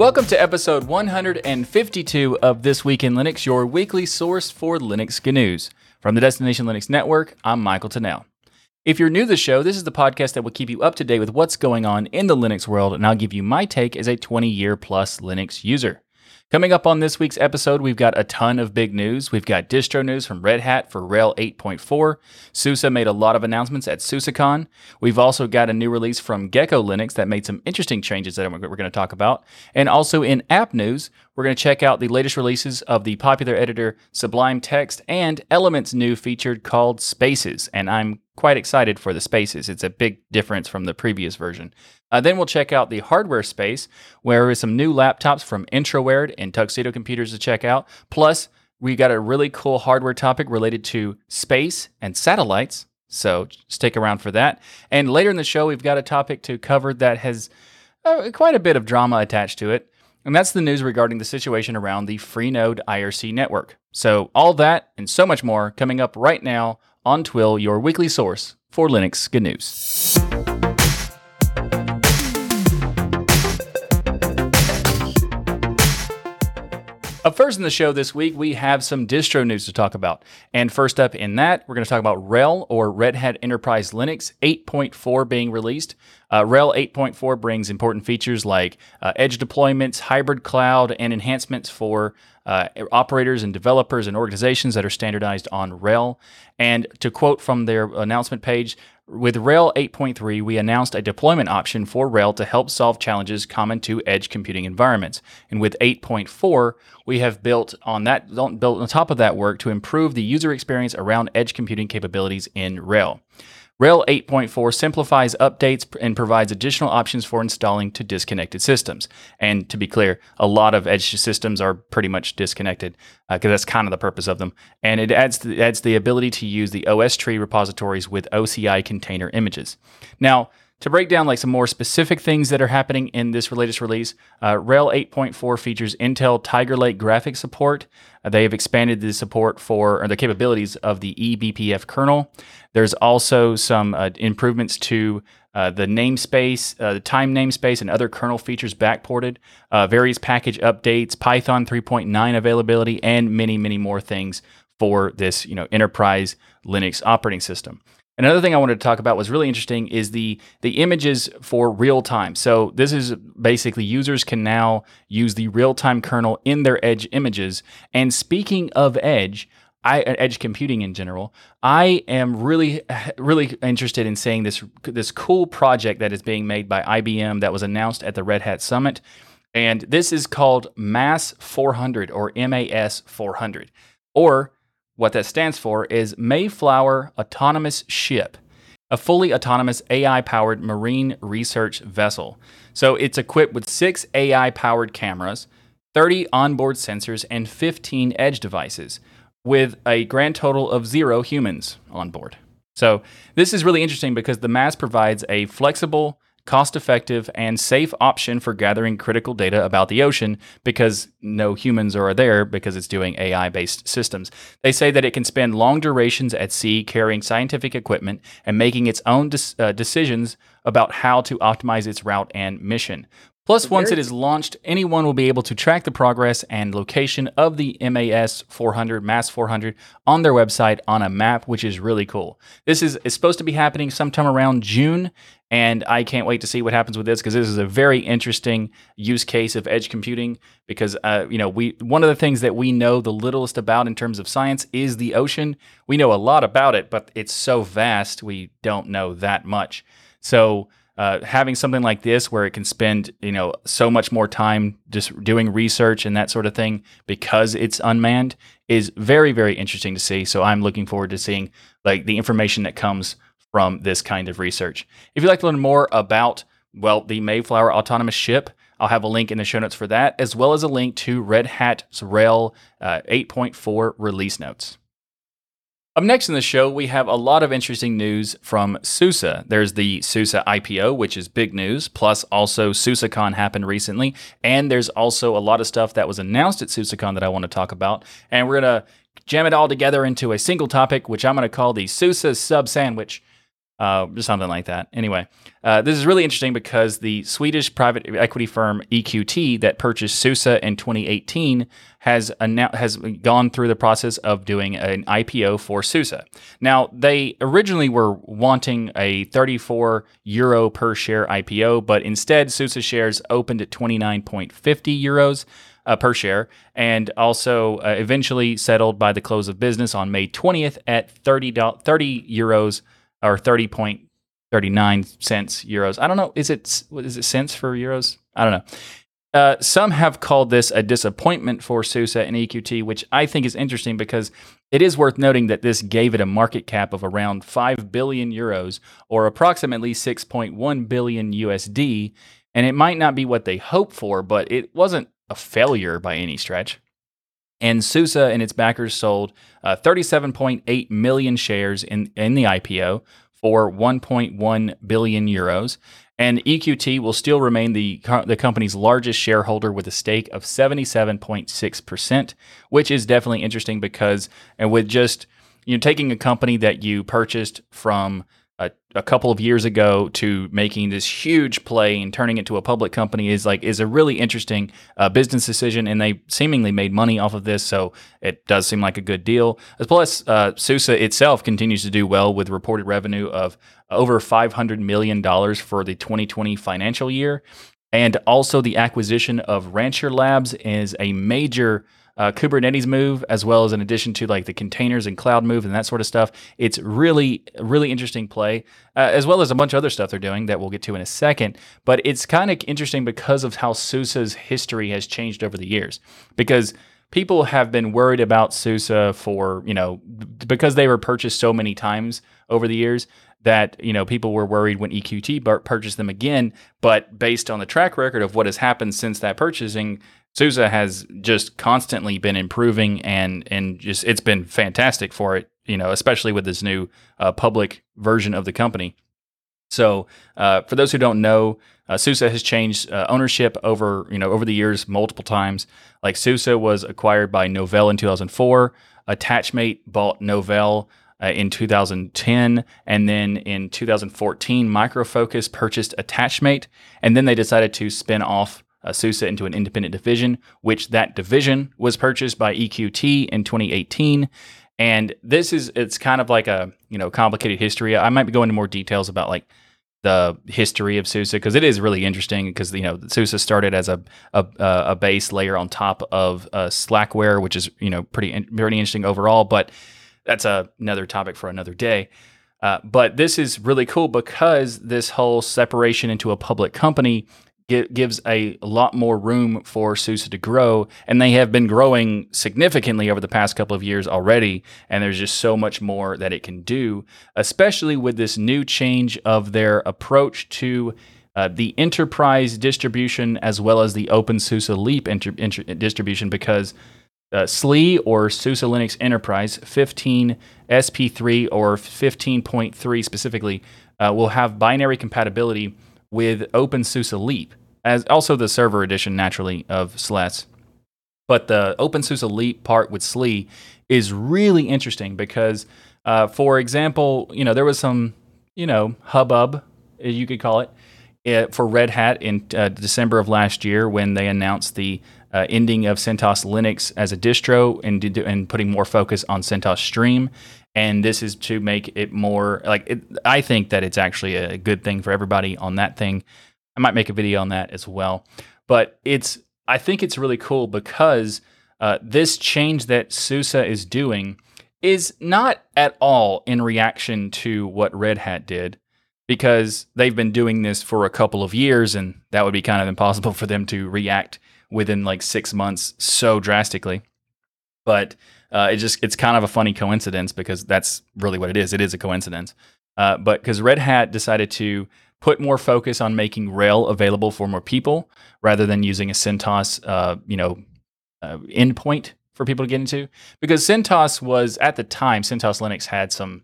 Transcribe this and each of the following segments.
Welcome to episode 152 of This Week in Linux, your weekly source for Linux news. From the Destination Linux Network, I'm Michael Tunnell. If you're new to the show, this is the podcast that will keep you up to date with what's going on in the Linux world, and I'll give you my take as a 20 year plus Linux user. Coming up on this week's episode, we've got a ton of big news. We've got distro news from Red Hat for RHEL 8.4. SUSE made a lot of announcements at SUSECon. We've also got a new release from Gecko Linux that made some interesting changes that we're going to talk about. And also in app news, we're going to check out the latest releases of the popular editor Sublime Text and Element's new feature called Spaces. And I'm quite excited for the Spaces. It's a big difference from the previous version. Uh, then we'll check out the hardware space, where there is some new laptops from Entroware and Tuxedo Computers to check out. Plus, we got a really cool hardware topic related to space and satellites. So stick around for that. And later in the show, we've got a topic to cover that has uh, quite a bit of drama attached to it. And that's the news regarding the situation around the Freenode IRC network. So, all that and so much more coming up right now on Twill, your weekly source for Linux good news. Up first in the show this week, we have some distro news to talk about. And first up in that, we're going to talk about RHEL or Red Hat Enterprise Linux 8.4 being released. Uh, RHEL 8.4 brings important features like uh, edge deployments, hybrid cloud, and enhancements for uh, operators and developers and organizations that are standardized on RHEL. And to quote from their announcement page, with RHEL 8.3, we announced a deployment option for RHEL to help solve challenges common to edge computing environments. And with 8.4, we have built on that built on top of that work to improve the user experience around edge computing capabilities in RHEL. RHEL 8.4 simplifies updates and provides additional options for installing to disconnected systems. And to be clear, a lot of edge systems are pretty much disconnected because uh, that's kind of the purpose of them. And it adds the, adds the ability to use the OSTree repositories with OCI container images. Now, to break down like some more specific things that are happening in this latest release, uh, RHEL 8.4 features Intel Tiger Lake graphics support. Uh, they have expanded the support for or the capabilities of the eBPF kernel. There's also some uh, improvements to uh, the namespace, uh, the time namespace, and other kernel features backported, uh, various package updates, Python 3.9 availability, and many, many more things for this, you know, enterprise Linux operating system. Another thing I wanted to talk about was really interesting is the the images for real time. So this is basically users can now use the real time kernel in their Edge images. And speaking of Edge, I edge computing in general. I am really really interested in seeing this this cool project that is being made by IBM that was announced at the Red Hat Summit. And this is called MAS 400 or MAS 400 or what that stands for is Mayflower Autonomous Ship, a fully autonomous AI powered marine research vessel. So it's equipped with six AI powered cameras, 30 onboard sensors, and 15 edge devices, with a grand total of zero humans on board. So this is really interesting because the MAS provides a flexible, cost effective, and safe option for gathering critical data about the ocean because no humans are there because it's doing AI based systems. They say that it can spend long durations at sea carrying scientific equipment and making its own de- uh, decisions about how to optimize its route and mission. Plus, once it is launched, anyone will be able to track the progress and location of the MAS 400, MAS 400 on their website on a map, which is really cool. This is, is supposed to be happening sometime around June, and I can't wait to see what happens with this because this is a very interesting use case of edge computing. Because uh, you know, we one of the things that we know the littlest about in terms of science is the ocean. We know a lot about it, but it's so vast we don't know that much. So uh, having something like this where it can spend you know so much more time just doing research and that sort of thing because it's unmanned is very very interesting to see. So I'm looking forward to seeing like the information that comes from this kind of research. If you'd like to learn more about, well, the Mayflower autonomous ship, I'll have a link in the show notes for that, as well as a link to Red Hat's RHEL uh, 8.4 release notes. Up next in the show, we have a lot of interesting news from SUSE. There's the SUSE IPO, which is big news, plus also SUSECon happened recently, and there's also a lot of stuff that was announced at SUSECon that I want to talk about. And we're going to jam it all together into a single topic, which I'm going to call the SUSE sub sandwich. Uh, just something like that. Anyway, uh, this is really interesting because the Swedish private equity firm EQT that purchased SUSE in 2018 has annou- has gone through the process of doing an IPO for SUSE. Now, they originally were wanting a 34 euro per share IPO, but instead, SUSE shares opened at 29.50 euros. Uh, per share, and also uh, eventually settled by the close of business on May 20th at 30, 30 euros or 30.39 cents euros. I don't know. Is it is it cents for euros? I don't know. Uh, some have called this a disappointment for SUSE and EQT, which I think is interesting because it is worth noting that this gave it a market cap of around 5 billion euros or approximately 6.1 billion USD. And it might not be what they hoped for, but it wasn't a failure by any stretch. And SUSE and its backers sold uh, 37.8 million shares in, in the IPO for 1.1 billion euros. And EQT will still remain the, the company's largest shareholder with a stake of 77.6%, which is definitely interesting because, and with just you know, taking a company that you purchased from a, a, couple of years ago to making this huge play and turning it to a public company is like is a really interesting uh, business decision, and they seemingly made money off of this, so it does seem like a good deal. As plus, uh, itself continues to do well with reported revenue of over five hundred million dollars for the 2020 financial year, and also the acquisition of Rancher Labs is a major uh, Kubernetes move, as well as in addition to like the containers and cloud move and that sort of stuff. It's really, really interesting play, uh, as well as a bunch of other stuff they're doing that we'll get to in a second. But it's kind of interesting because of how SUSE's history has changed over the years. Because people have been worried about SUSE for, you know, because they were purchased so many times over the years that, you know, people were worried when EQT purchased them again. But based on the track record of what has happened since that purchasing, SUSE has just constantly been improving and and just it's been fantastic for it, you know, especially with this new uh, public version of the company. So, uh, for those who don't know, uh, SUSE has changed uh, ownership over you know over the years multiple times. Like SUSE was acquired by Novell in 2004. Attachmate bought Novell uh, in 2010, and then in 2014, Micro Focus purchased Attachmate, and then they decided to spin off uh, SUSE into an independent division, which that division was purchased by EQT in 2018. And this is it's kind of like a you know complicated history. I might be going into more details about like the history of SUSE because it is really interesting because you know SUSE started as a a, a base layer on top of uh, Slackware, which is you know pretty pretty interesting overall. But that's a, another topic for another day. Uh, but this is really cool because this whole separation into a public company gives a lot more room for SUSE to grow. And they have been growing significantly over the past couple of years already. And there's just so much more that it can do, especially with this new change of their approach to uh, the enterprise distribution as well as the OpenSUSE Leap inter- inter- distribution because uh, SLE or SUSE Linux Enterprise 15 SP3 or 15.3 specifically uh, will have binary compatibility with OpenSUSE Leap as also the server edition naturally of SLES. But the OpenSUSE Leap part with SLE is really interesting because, uh, for example, you know there was some you know hubbub, as you could call it, uh, for Red Hat in uh, December of last year when they announced the uh, ending of CentOS Linux as a distro and, and putting more focus on CentOS Stream. And this is to make it more like it, I think that it's actually a good thing for everybody on that thing. I might make a video on that as well. But it's I think it's really cool because uh, this change that SUSE is doing is not at all in reaction to what Red Hat did because they've been doing this for a couple of years and that would be kind of impossible for them to react within like six months so drastically. But uh, it just it's kind of a funny coincidence because that's really what it is. It is a coincidence. Uh, but because Red Hat decided to put more focus on making RHEL available for more people rather than using a CentOS, uh, you know, uh, endpoint for people to get into. Because CentOS was at the time, CentOS Linux had some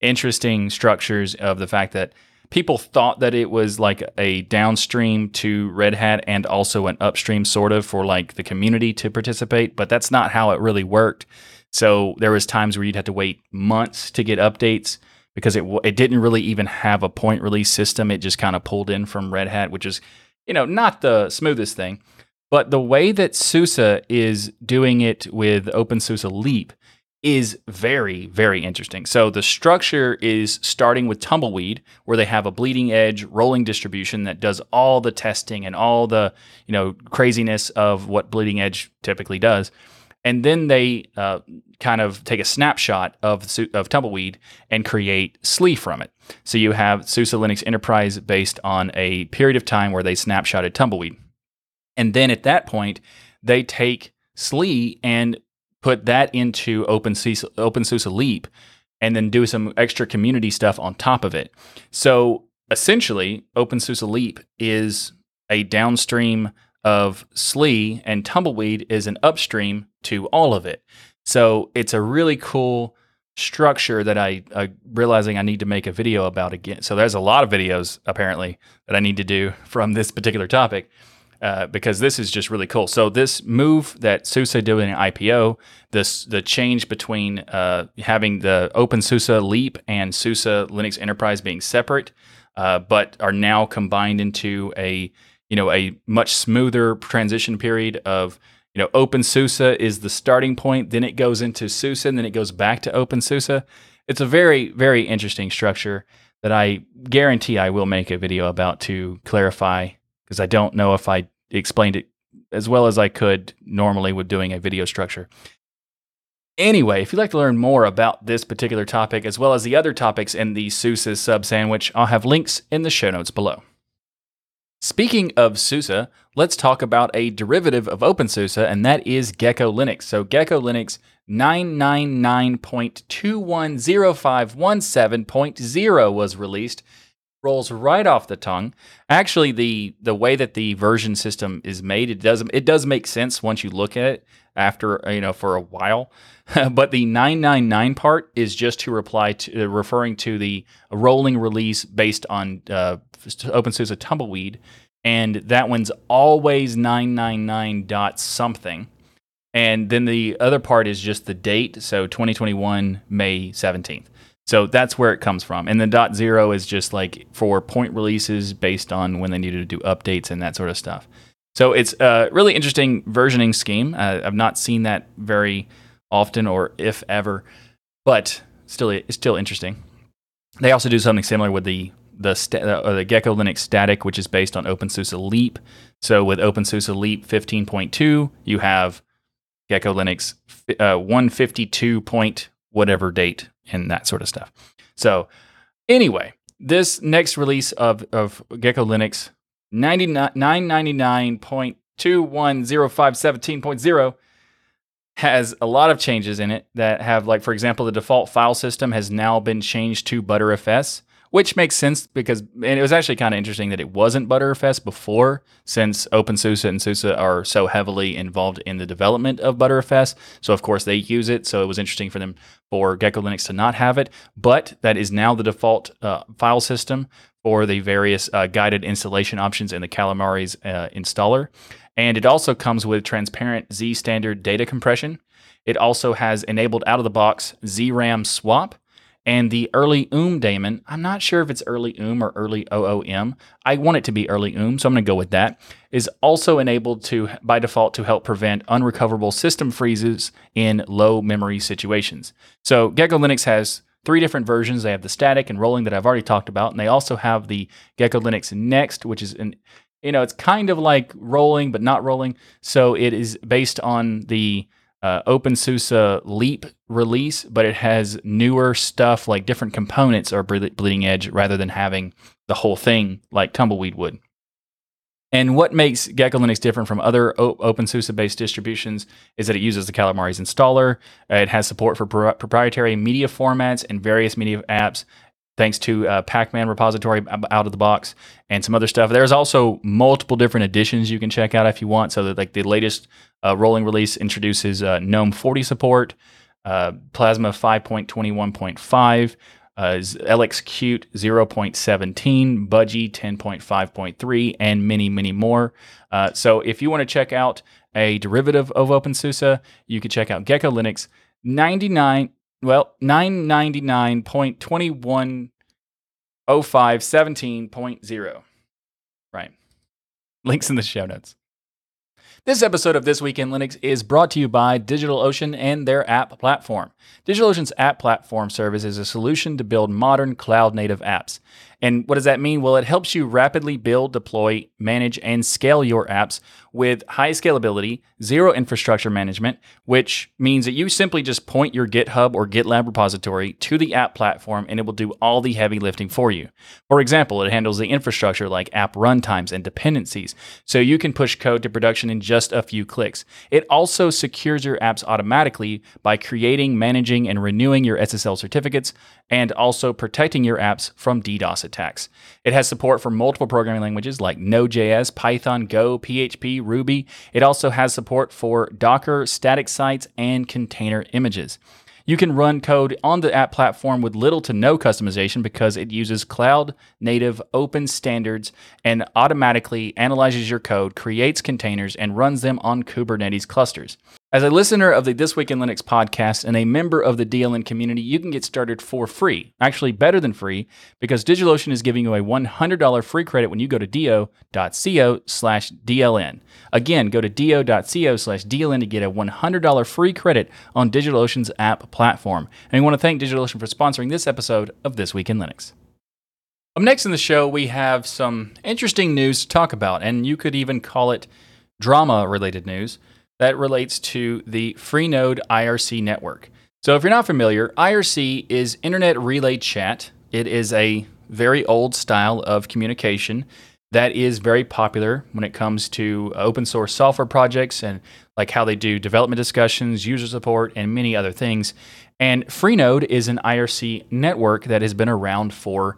interesting structures of the fact that people thought that it was like a downstream to Red Hat and also an upstream sort of for like the community to participate, but that's not how it really worked. So there was times where you'd have to wait months to get updates because it it didn't really even have a point release system. It just kind of pulled in from Red Hat, which is you know not the smoothest thing. But the way that SUSE is doing it with OpenSUSE Leap is very, very interesting. So the structure is starting with Tumbleweed, where they have a bleeding edge rolling distribution that does all the testing and all the you know craziness of what bleeding edge typically does. And then they uh, kind of take a snapshot of of Tumbleweed and create SLE from it. So you have SUSE Linux Enterprise based on a period of time where they snapshotted Tumbleweed, and then at that point they take SLE and put that into OpenSUSE, OpenSUSE Leap, and then do some extra community stuff on top of it. So essentially, OpenSUSE Leap is a downstream of SLE, and Tumbleweed is an upstream to all of it. So it's a really cool structure that I, I realizing I need to make a video about again. So there's a lot of videos apparently that I need to do from this particular topic uh, because this is just really cool. So this move that SUSE did in an IPO, this the change between uh, having the Open OpenSUSE Leap and SUSE Linux Enterprise being separate, uh, but are now combined into a you know a much smoother transition period of you know OpenSUSE is the starting point, then it goes into SUSE, and then it goes back to Open OpenSUSE. It's a very very interesting structure that I guarantee I will make a video about to clarify because I don't know if I explained it as well as I could normally with doing a video structure. Anyway, if you'd like to learn more about this particular topic as well as the other topics in the SUSE sub sandwich, I'll have links in the show notes below. Speaking of SUSE, let's talk about a derivative of OpenSUSE, and that is Gecko Linux. So, Gecko Linux 999.210517.0 was released rolls right off the tongue. Actually, the the way that the version system is made, it does it does make sense once you look at it after uh, you know for a while. but the 999 part is just to reply to uh, referring to the rolling release based on uh, OpenSUSE Tumbleweed, and that one's always 999 dot something. And then the other part is just the date, so 2021 May 17th. So that's where it comes from. And the dot zero is just like for point releases based on when they needed to do updates and that sort of stuff. So it's a really interesting versioning scheme. Uh, I've not seen that very often or if ever, but still it's still interesting. They also do something similar with the the, sta- uh, the Gecko Linux static, which is based on OpenSUSE Leap. So with OpenSUSE Leap 15.2, you have Gecko Linux uh, 152 point whatever date and that sort of stuff. So, anyway, this next release of, of Gecko Linux 999.210517.0 has a lot of changes in it that have, like, for example, the default file system has now been changed to Btrfs which makes sense because and it was actually kind of interesting that it wasn't Btrfs before, since OpenSUSE and SUSE are so heavily involved in the development of Btrfs. So of course they use it. So it was interesting for them for Gecko Linux to not have it, but that is now the default uh, file system for the various uh, guided installation options in the Calamares uh, installer. And it also comes with transparent Zstandard data compression. It also has enabled out of the box ZRAM swap and the early OOM daemon, I'm not sure if it's early OOM or early OOM. I want it to be early OOM, so I'm going to go with that. Is also enabled to by default to help prevent unrecoverable system freezes in low memory situations. So Gecko Linux has three different versions. They have the static and rolling that I've already talked about, and they also have the Gecko Linux Next, which is an you know, it's kind of like rolling but not rolling. So it is based on the uh, OpenSUSE Leap release, but it has newer stuff like different components are bleeding edge rather than having the whole thing like Tumbleweed would. And what makes Gecko Linux different from other OpenSUSE based distributions is that it uses the Calamares installer. Uh, it has support for pro- proprietary media formats and various media apps, thanks to uh, Packman repository out of the box and some other stuff. There's also multiple different editions you can check out if you want. So that like the latest uh, rolling release introduces uh, GNOME 40 support, uh, Plasma 5.21.5. Uh, LXQt 0.17, Budgie 10.5.3, and many, many more. Uh, so, if you want to check out a derivative of OpenSUSE, you can check out Gecko Linux 99 well, 999.210517.0. Right. Links in the show notes. This episode of This Week in Linux is brought to you by DigitalOcean and their app platform. DigitalOcean's app platform service is a solution to build modern cloud native apps. And what does that mean? Well, it helps you rapidly build, deploy, manage, and scale your apps with high scalability, zero infrastructure management, which means that you simply just point your GitHub or GitLab repository to the app platform and it will do all the heavy lifting for you. For example, it handles the infrastructure like app runtimes and dependencies, so you can push code to production in just a few clicks. It also secures your apps automatically by creating, managing, and renewing your SSL certificates and also protecting your apps from DDoS attacks. It has support for multiple programming languages like Node.js, Python, Go, PHP, Ruby. It also has support for Docker, static sites, and container images. You can run code on the app platform with little to no customization because it uses cloud native open standards and automatically analyzes your code, creates containers, and runs them on Kubernetes clusters. As a listener of the This Week in Linux podcast and a member of the DLN community, you can get started for free. Actually, better than free, because DigitalOcean is giving you a $100 free credit when you go to do.co slash DLN. Again, go to do.co slash DLN to get a $100 free credit on DigitalOcean's app platform. And we want to thank DigitalOcean for sponsoring this episode of This Week in Linux. Up next in the show, we have some interesting news to talk about, and you could even call it drama related news that relates to the Freenode IRC network. So, if you're not familiar, IRC is Internet Relay Chat. It is a very old style of communication that is very popular when it comes to open source software projects and like how they do development discussions, user support, and many other things. And Freenode is an IRC network that has been around for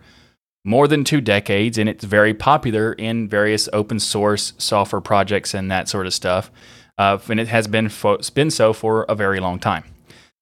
more than two decades, and it's very popular in various open source software projects and that sort of stuff uh, and it has been, fo- been so for a very long time.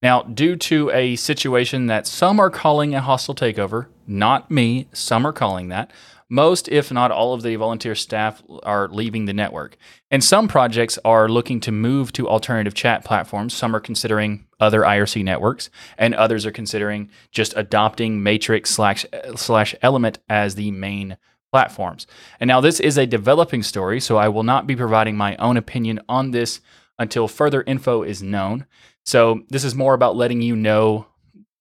Now, due to a situation that some are calling a hostile takeover, not me, some are calling that, most, if not all, of the volunteer staff are leaving the network. And some projects are looking to move to alternative chat platforms. Some are considering other IRC networks, and others are considering just adopting Matrix slash, slash Element as the main platforms. And now this is a developing story, so I will not be providing my own opinion on this until further info is known. So this is more about letting you know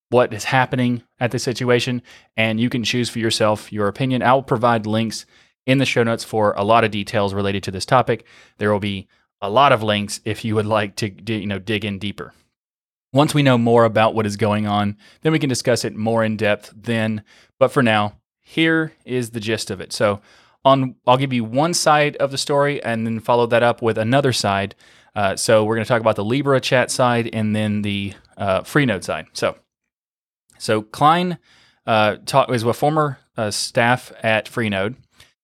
what is happening at the situation, and you can choose for yourself your opinion. I will provide links in the show notes for a lot of details related to this topic. There will be a lot of links if you would like to you know dig in deeper. Once we know more about what is going on, then we can discuss it more in depth then. But for now, here is the gist of it. So, on I'll give you one side of the story and then follow that up with another side. Uh, so we're going to talk about the Libera chat side and then the uh, Freenode side. So, so Kline uh, taught, was a former uh, staff at Freenode.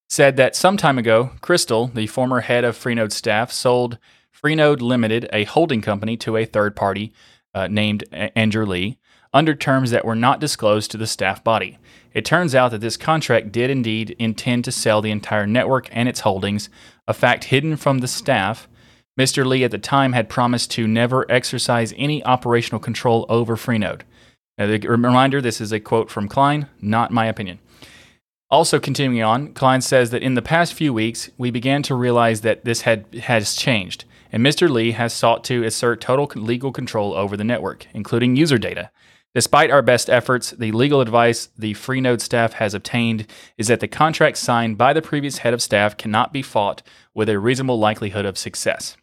Said that some time ago, Christel, the former head of Freenode staff, sold Freenode Limited, a holding company, to a third party uh, named Andrew Lee under terms that were not disclosed to the staff body. It turns out that this contract did indeed intend to sell the entire network and its holdings, a fact hidden from the staff. Mr. Lee at the time had promised to never exercise any operational control over Freenode. Now, the reminder this is a quote from Kline, not my opinion. Also, continuing on, Kline says that in the past few weeks, we began to realize that this had, has changed, and Mr. Lee has sought to assert total legal control over the network, including user data. Despite our best efforts, the legal advice the Freenode staff has obtained is that the contract signed by the previous head of staff cannot be fought with a reasonable likelihood of success.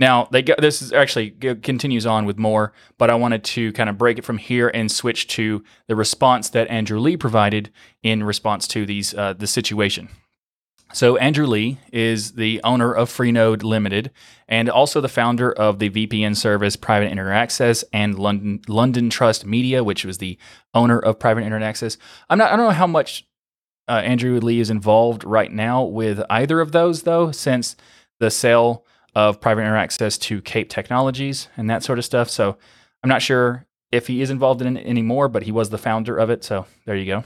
Now, they go, this is actually continues on with more, but I wanted to kind of break it from here and switch to the response that Andrew Lee provided in response to these uh, the situation. So, Andrew Lee is the owner of Freenode Limited and also the founder of the VPN service Private Internet Access and London, London Trust Media, which was the owner of Private Internet Access. I'm not, I don't know how much uh, Andrew Lee is involved right now with either of those, though, since the sale of Private Internet Access to Kape Technologies and that sort of stuff. So, I'm not sure if he is involved in it anymore, but he was the founder of it. So, there you go.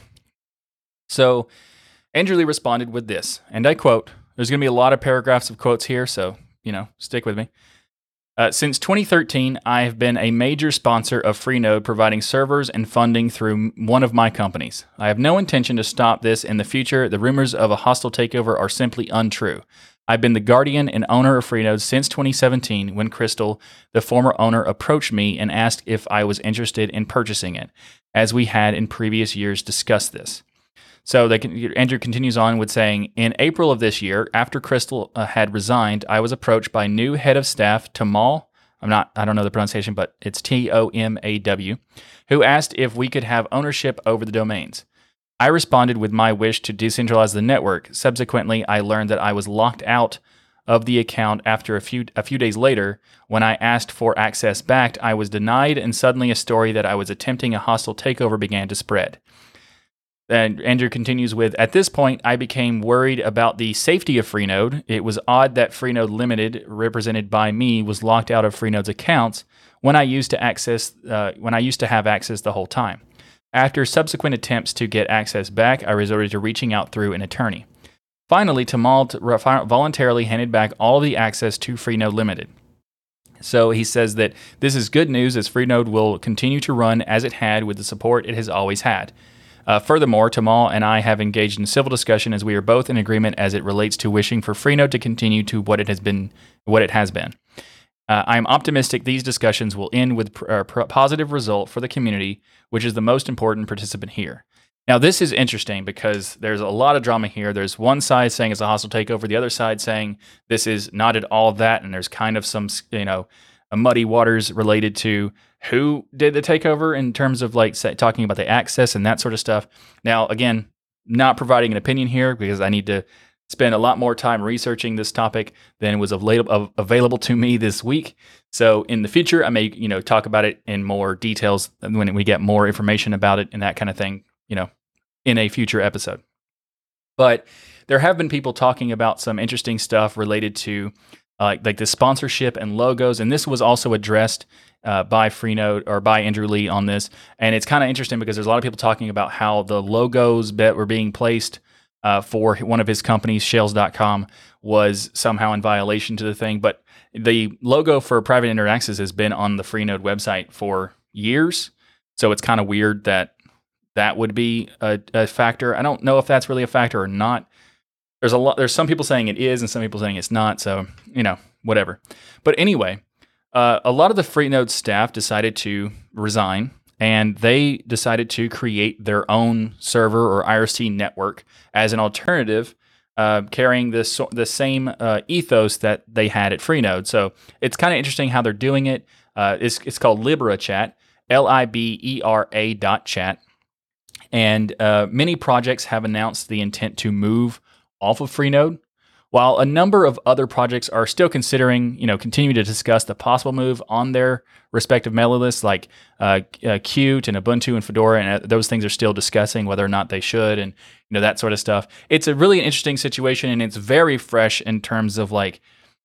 So, Andrew Lee responded with this, and I quote There's going to be a lot of paragraphs of quotes here, so, you know, stick with me. Uh, since 2013, I have been a major sponsor of Freenode, providing servers and funding through one of my companies. I have no intention to stop this in the future. The rumors of a hostile takeover are simply untrue. I've been the guardian and owner of Freenode since 2017 when Christel, the former owner, approached me and asked if I was interested in purchasing it, as we had in previous years discussed this. So can, Andrew continues on with saying, in April of this year, after Christel uh, had resigned, I was approached by new head of staff Tamal. I'm not, I don't know the pronunciation, but it's T O M A W, who asked if we could have ownership over the domains. I responded with my wish to decentralize the network. Subsequently, I learned that I was locked out of the account after a few a few days later when I asked for access back I was denied and suddenly a story that I was attempting a hostile takeover began to spread. And Andrew continues with At this point, I became worried about the safety of Freenode. It was odd that Freenode Limited, represented by me, was locked out of Freenode's accounts when I used to access uh, when I used to have access the whole time. After subsequent attempts to get access back, I resorted to reaching out through an attorney. Finally, Tamal voluntarily handed back all the access to Freenode Limited. So he says that this is good news as Freenode will continue to run as it had with the support it has always had. Uh, furthermore, Tamal and I have engaged in civil discussion as we are both in agreement as it relates to wishing for Freenode to continue to what it has been. What it has been. Uh, I am optimistic these discussions will end with a pr- positive result for the community, which is the most important participant here. Now, this is interesting because there's a lot of drama here. There's one side saying it's a hostile takeover, the other side saying this is not at all that, and there's kind of some, you know, muddy waters related to who did the takeover in terms of like say, talking about the access and that sort of stuff. Now, again, not providing an opinion here because I need to spend a lot more time researching this topic than was available to me this week. So in the future, I may you know talk about it in more details when we get more information about it and that kind of thing. You know, in a future episode. But there have been people talking about some interesting stuff related to uh, like the sponsorship and logos. And this was also addressed uh, by Freenode or by Andrew Lee on this. And it's kind of interesting because there's a lot of people talking about how the logos that were being placed uh, for one of his companies, Shells.com, was somehow in violation to the thing. But the logo for Private Internet Access has been on the Freenode website for years. So it's kind of weird that that would be a, a factor. I don't know if that's really a factor or not there's a lot there's some people saying it is and some people saying it's not so you know whatever. But anyway uh, a lot of the freenode staff decided to resign and they decided to create their own server or irc network as an alternative uh, carrying this the same uh, ethos that they had at freenode so it's kind of interesting how they're doing it. Uh, it's, it's called libera chat l-i-b-e-r-a dot chat. And uh, many projects have announced the intent to move off of Freenode, while a number of other projects are still considering, you know, continuing to discuss the possible move on their respective mailing lists, like uh, uh, Qt and Ubuntu and Fedora, and uh, those things are still discussing whether or not they should, and you know that sort of stuff. It's a really interesting situation, and it's very fresh in terms of like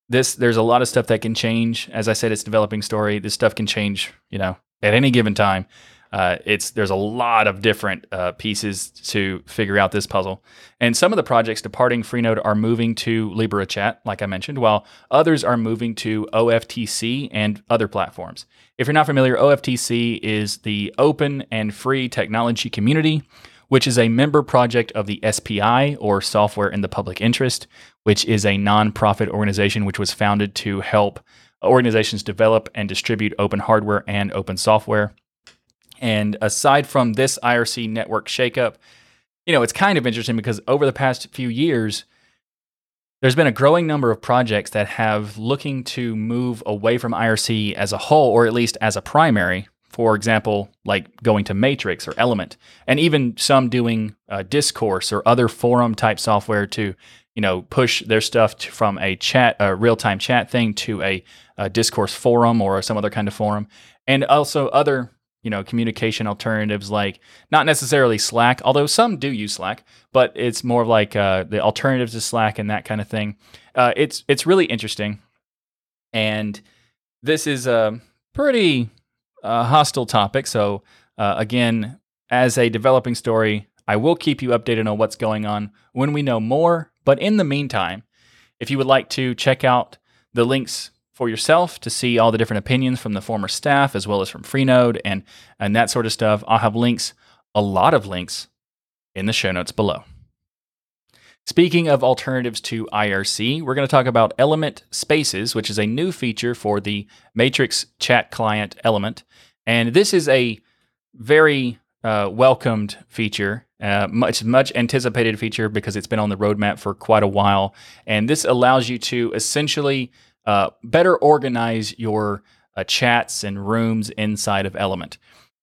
this. There's a lot of stuff that can change. As I said, it's developing story. This stuff can change, you know, at any given time. Uh, it's there's a lot of different uh, pieces to figure out this puzzle, and some of the projects departing Freenode are moving to Libera Chat, like I mentioned, while others are moving to OFTC and other platforms. If you're not familiar, OFTC is the Open and Free Technology Community, which is a member project of the SPI or Software in the Public Interest, which is a nonprofit organization which was founded to help organizations develop and distribute open hardware and open software. And aside from this IRC network shakeup, you know, it's kind of interesting because over the past few years, there's been a growing number of projects that have looking to move away from IRC as a whole, or at least as a primary. For example, like going to Matrix or Element, and even some doing uh, Discourse or other forum type software to, you know, push their stuff to, from a chat, a real time chat thing to a, a Discourse forum or some other kind of forum, and also other you know communication alternatives like not necessarily slack although some do use slack but it's more like uh, the alternatives to slack and that kind of thing. Uh, it's it's really interesting. And this is a pretty uh, hostile topic so uh, again as a developing story i will keep you updated on what's going on when we know more. But in the meantime if you would like to check out the links for yourself to see all the different opinions from the former staff as well as from Freenode and, and that sort of stuff. I'll have links, a lot of links, in the show notes below. Speaking of alternatives to IRC, we're going to talk about Element Spaces, which is a new feature for the Matrix chat client element. And this is a very uh, welcomed feature, uh, much much anticipated feature because it's been on the roadmap for quite a while. And this allows you to essentially uh, better organize your uh, chats and rooms inside of Element.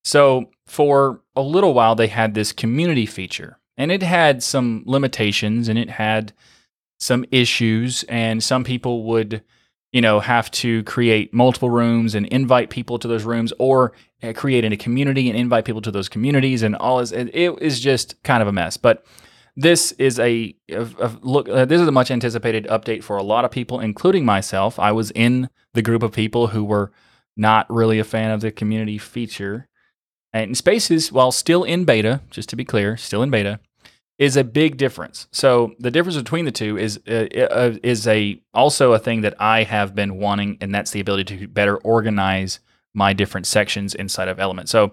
So for a little while, they had this community feature, and it had some limitations and it had some issues, and some people would you know, have to create multiple rooms and invite people to those rooms or uh, create in a community and invite people to those communities and all is it is just kind of a mess. But this is a, a, a look. Uh, this is a much anticipated update for a lot of people, including myself. I was in the group of people who were not really a fan of the community feature. And Spaces, while still in beta, just to be clear, still in beta, is a big difference. So the difference between the two is uh, uh, is a also a thing that I have been wanting, and that's the ability to better organize my different sections inside of Element. So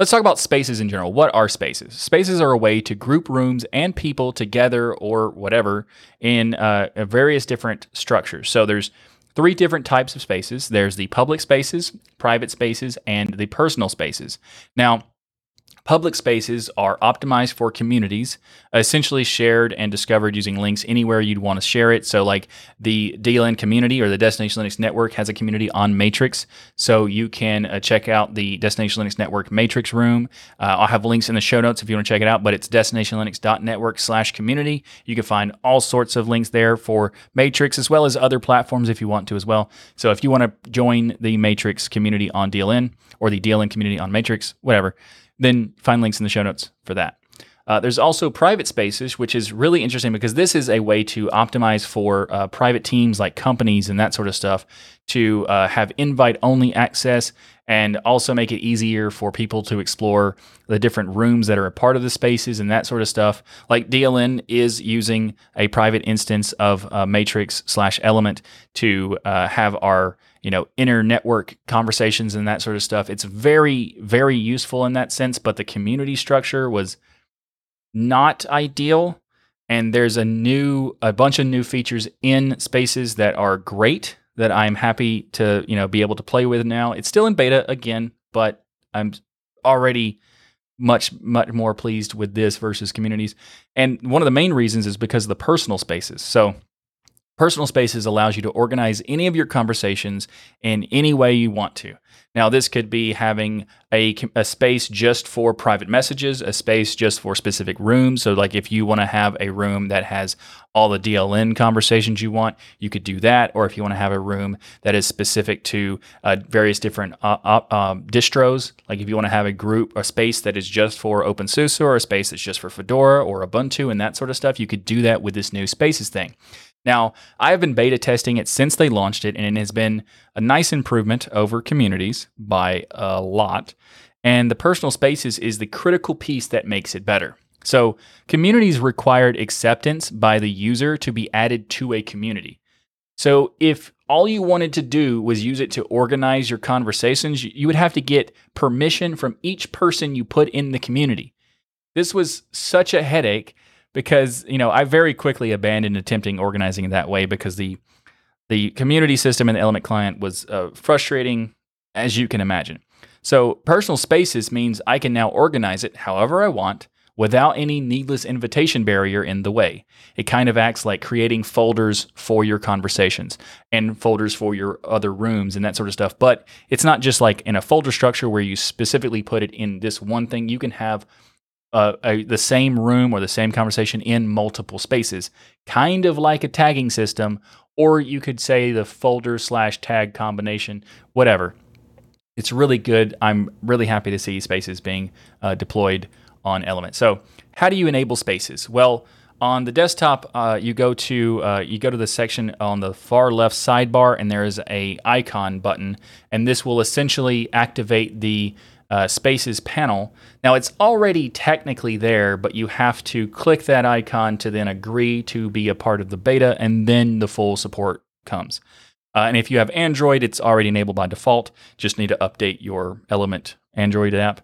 let's talk about spaces in general. What are spaces? Spaces are a way to group rooms and people together or whatever in uh, various different structures. So there's three different types of spaces. There's the public spaces, private spaces, and the personal spaces. Now Public spaces are optimized for communities, essentially shared and discovered using links anywhere you'd want to share it. So, like the DLN community or the Destination Linux Network has a community on Matrix. So, you can uh, check out the Destination Linux Network Matrix room. Uh, I'll have links in the show notes if you want to check it out, but it's destinationlinux.network slash community. You can find all sorts of links there for Matrix as well as other platforms if you want to as well. So, if you want to join the Matrix community on DLN or the DLN community on Matrix, whatever then find links in the show notes for that. Uh, there's also private spaces, which is really interesting because this is a way to optimize for uh, private teams like companies and that sort of stuff to uh, have invite only access and also make it easier for people to explore the different rooms that are a part of the spaces and that sort of stuff. Like DLN is using a private instance of uh, Matrix slash Element to uh, have our you know, inner network conversations and that sort of stuff. It's very, very useful in that sense, but the community structure was not ideal. And there's a new, a bunch of new features in spaces that are great that I'm happy to, you know, be able to play with now. It's still in beta again, but I'm already much much more pleased with this versus communities. And one of the main reasons is because of the personal spaces. So Personal Spaces allows you to organize any of your conversations in any way you want to. Now, this could be having a, a space just for private messages, a space just for specific rooms. So, like if you want to have a room that has all the DLN conversations you want, you could do that. Or if you want to have a room that is specific to uh, various different uh, uh, distros, like if you want to have a group, a space that is just for OpenSUSE or a space that's just for Fedora or Ubuntu and that sort of stuff, you could do that with this new Spaces thing. Now, I have been beta testing it since they launched it, and it has been a nice improvement over communities by a lot. And the personal spaces is the critical piece that makes it better. So, communities required acceptance by the user to be added to a community. So, if all you wanted to do was use it to organize your conversations, you would have to get permission from each person you put in the community. This was such a headache because you know I very quickly abandoned attempting organizing in that way because the the community system in the Element client was uh, frustrating, as you can imagine. So personal spaces means I can now organize it however I want without any needless invitation barrier in the way. It kind of acts like creating folders for your conversations and folders for your other rooms and that sort of stuff. But it's not just like in a folder structure where you specifically put it in this one thing. You can have uh, a, the same room or the same conversation in multiple spaces, kind of like a tagging system, or you could say the folder slash tag combination, whatever. It's really good. I'm really happy to see spaces being uh, deployed on Element. So, how do you enable spaces? Well, on the desktop, uh, you go to uh, you go to the section on the far left sidebar, and there is a icon button, and this will essentially activate the uh, Spaces panel. Now it's already technically there, but you have to click that icon to then agree to be a part of the beta, and then the full support comes. Uh, and if you have Android, it's already enabled by default. Just need to update your Element Android app.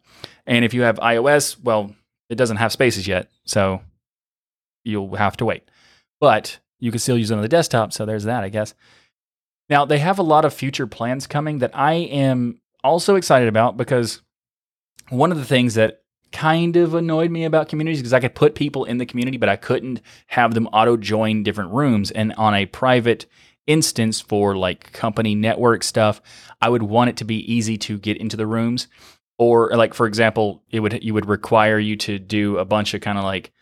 And if you have iOS, well, it doesn't have spaces yet, so you'll have to wait. But you can still use it on the desktop, so there's that, I guess. Now, they have a lot of future plans coming that I am also excited about because one of the things that kind of annoyed me about communities because I could put people in the community, but I couldn't have them auto join different rooms. And on a private instance for like company network stuff, I would want it to be easy to get into the rooms. Or like for example, it would you would require you to do a bunch of kind of like,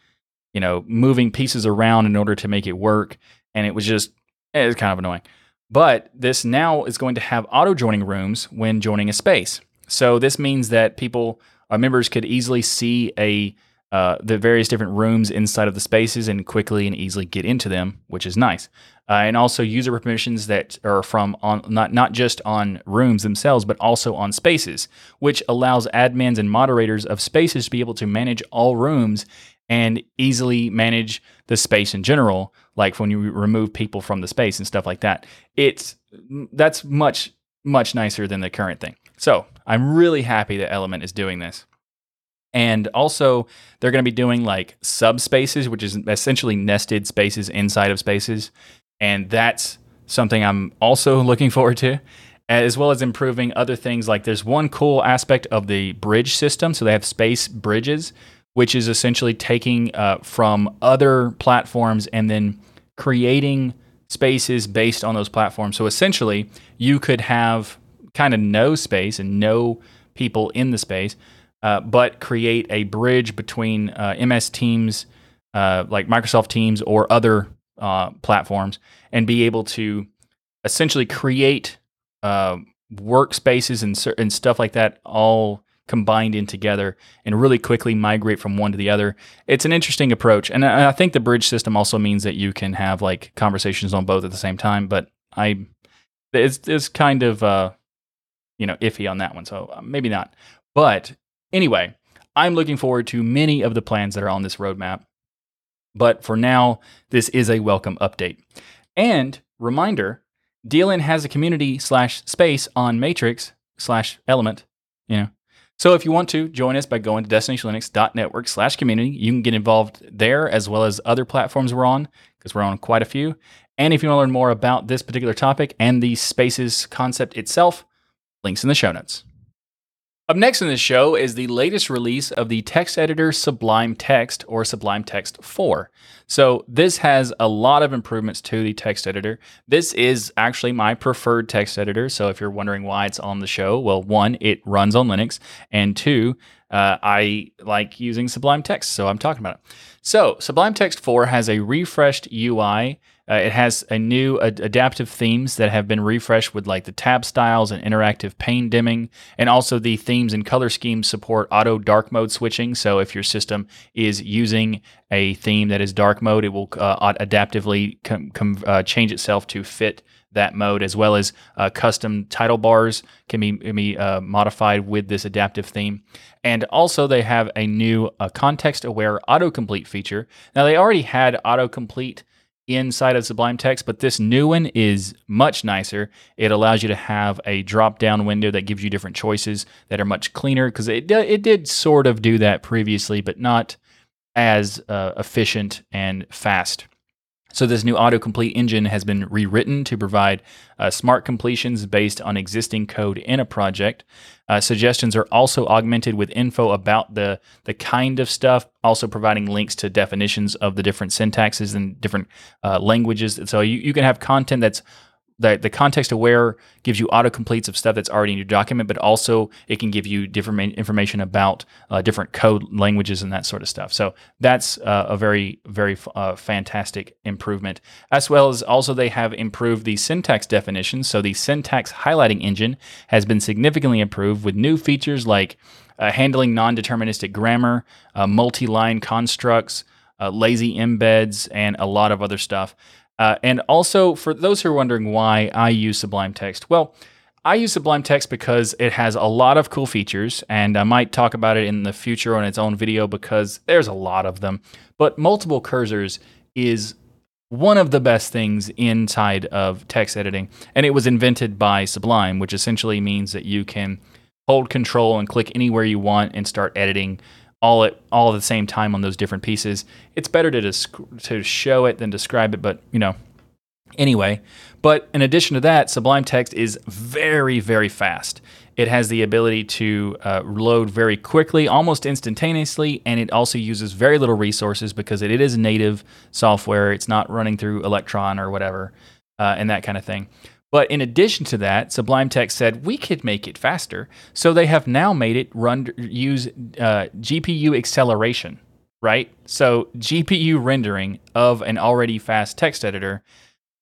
you know, moving pieces around in order to make it work. And it was just eh, it was kind of annoying. But this now is going to have auto joining rooms when joining a space. So this means that people, our uh, members, could easily see a uh, the various different rooms inside of the spaces and quickly and easily get into them, which is nice. Uh, and also user permissions that are from on not not just on rooms themselves, but also on spaces, which allows admins and moderators of spaces to be able to manage all rooms and easily manage the space in general. Like when you remove people from the space and stuff like that, it's that's much much nicer than the current thing. So I'm really happy that Element is doing this. And also, they're going to be doing like subspaces, which is essentially nested spaces inside of spaces. And that's something I'm also looking forward to, as well as improving other things. Like there's one cool aspect of the bridge system. So they have space bridges, which is essentially taking uh, from other platforms and then creating spaces based on those platforms. So essentially, you could have kind of no space and no people in the space, uh, but create a bridge between uh, MS Teams, uh, like Microsoft Teams or other uh, platforms, and be able to essentially create uh, workspaces and, and stuff like that all combined in together and really quickly migrate from one to the other. It's an interesting approach. And I think the bridge system also means that you can have like conversations on both at the same time, but I it's it's kind of uh you know, iffy on that one. So uh, maybe not. But anyway, I'm looking forward to many of the plans that are on this roadmap. But for now, this is a welcome update. And reminder, DLN has a community slash space on Matrix slash element, you know. So if you want to join us by going to destinationlinux.network slash community, you can get involved there as well as other platforms we're on, because we're on quite a few. And if you want to learn more about this particular topic and the spaces concept itself, Links in the show notes. Up next in the show is the latest release of the text editor Sublime Text or Sublime Text 4. So, this has a lot of improvements to the text editor. This is actually my preferred text editor. So, if you're wondering why it's on the show, well, one, it runs on Linux, and two, uh, I like using Sublime Text, so I'm talking about it. So, Sublime Text 4 has a refreshed UI uh, it has a new ad- adaptive themes that have been refreshed with like the tab styles and interactive pane dimming, and also the themes and color schemes support auto dark mode switching. So if your system is using a theme that is dark mode, it will uh, adaptively com- com- uh, change itself to fit that mode, as well as uh, custom title bars can be, can be uh, modified with this adaptive theme. And also, they have a new uh, context aware autocomplete feature. Now, they already had autocomplete inside of Sublime Text, but this new one is much nicer. It allows you to have a drop down window that gives you different choices that are much cleaner because it, it did sort of do that previously, but not as uh, efficient and fast. So, this new autocomplete engine has been rewritten to provide uh, smart completions based on existing code in a project. Uh, suggestions are also augmented with info about the, the kind of stuff, also providing links to definitions of the different syntaxes and different uh, languages. So, you, you can have content that's the, the context aware gives you autocompletes of stuff that's already in your document, but also it can give you different information about uh, different code languages and that sort of stuff. So that's uh, a very, very uh, fantastic improvement. As well as also they have improved the syntax definitions. So the syntax highlighting engine has been significantly improved with new features like uh, handling non deterministic grammar, uh, multi line constructs, uh, lazy embeds, and a lot of other stuff. Uh, and also, for those who are wondering why I use Sublime Text, well, I use Sublime Text because it has a lot of cool features, and I might talk about it in the future on its own video because there's a lot of them. But multiple cursors is one of the best things inside of text editing. And it was invented by Sublime, which essentially means that you can hold control and click anywhere you want and start editing all at all at the same time on those different pieces. It's better to to show it than describe it, but you know, anyway. But in addition to that, Sublime Text is very very fast. It has the ability to uh, load very quickly, almost instantaneously, and it also uses very little resources because it, it is native software. It's not running through Electron or whatever, uh, and that kind of thing. But in addition to that, Sublime Text said we could make it faster, so they have now made it run use uh, GPU acceleration, right? So GPU rendering of an already fast text editor.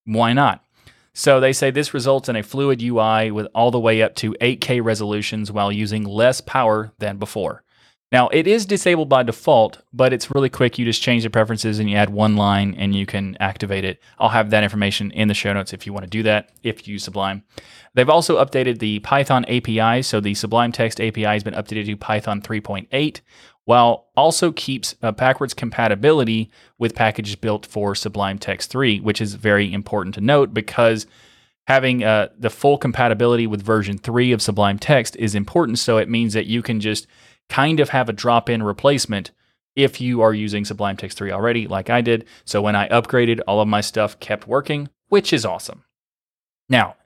Why not? So they say this results in a fluid UI with all the way up to 8K resolutions while using less power than before. Now, it is disabled by default, but it's really quick. You just change the preferences and you add one line and you can activate it. I'll have that information in the show notes if you want to do that, if you use Sublime. They've also updated the Python API. So the Sublime Text API has been updated to Python 3.8, while also keeps uh, backwards compatibility with packages built for Sublime Text 3, which is very important to note because having uh, the full compatibility with version 3 of Sublime Text is important. So it means that you can just kind of have a drop in replacement if you are using Sublime Text 3 already, like I did. So when I upgraded, all of my stuff kept working, which is awesome. Now,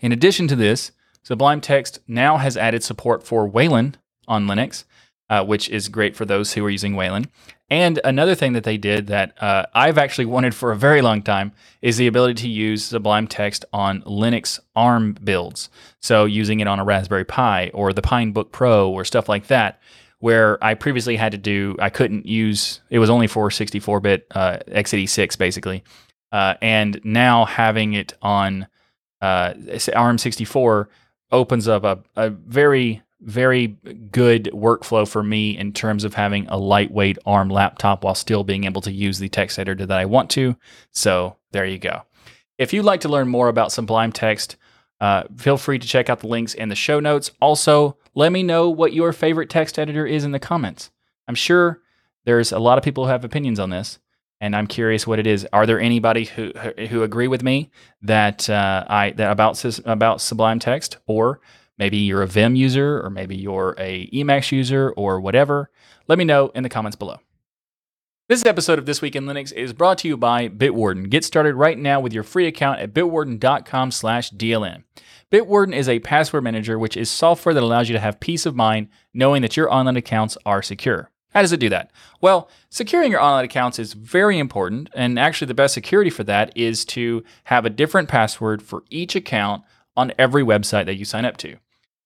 in addition to this, Sublime Text now has added support for Wayland on Linux uh, which is great for those who are using Wayland. And another thing that they did that uh, I've actually wanted for a very long time is the ability to use Sublime Text on Linux ARM builds. So using it on a Raspberry Pi or the Pinebook Pro or stuff like that, where I previously had to do, I couldn't use, it was only for 64 bit uh, x86 basically. Uh, and now having it on uh, ARM64 opens up a, a very very good workflow for me in terms of having a lightweight ARM laptop while still being able to use the text editor that I want to. So there you go. If you'd like to learn more about Sublime Text, uh, feel free to check out the links in the show notes. Also, let me know what your favorite text editor is in the comments. I'm sure there's a lot of people who have opinions on this, and I'm curious what it is. Are there anybody who who agree with me that uh, I that about about Sublime Text, or Maybe you're a Vim user, or maybe you're a Emacs user, or whatever. Let me know in the comments below. This episode of This Week in Linux is brought to you by Bitwarden. Get started right now with your free account at bitwarden.com/dln. Bitwarden is a password manager, which is software that allows you to have peace of mind knowing that your online accounts are secure. How does it do that? Well, securing your online accounts is very important, and actually, the best security for that is to have a different password for each account on every website that you sign up to.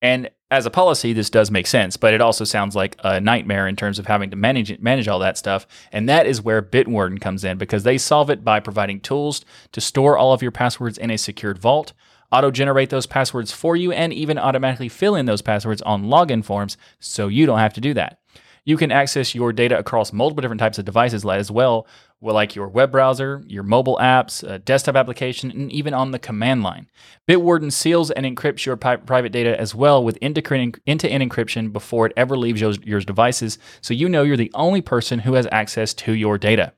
And as a policy, this does make sense, but it also sounds like a nightmare in terms of having to manage manage all that stuff. And that is where Bitwarden comes in because they solve it by providing tools to store all of your passwords in a secured vault, auto generate those passwords for you, and even automatically fill in those passwords on login forms so you don't have to do that. You can access your data across multiple different types of devices as well, like your web browser, your mobile apps, a desktop application, and even on the command line. Bitwarden seals and encrypts your pi- private data as well with end-to-end encryption before it ever leaves your, your devices, so you know you're the only person who has access to your data.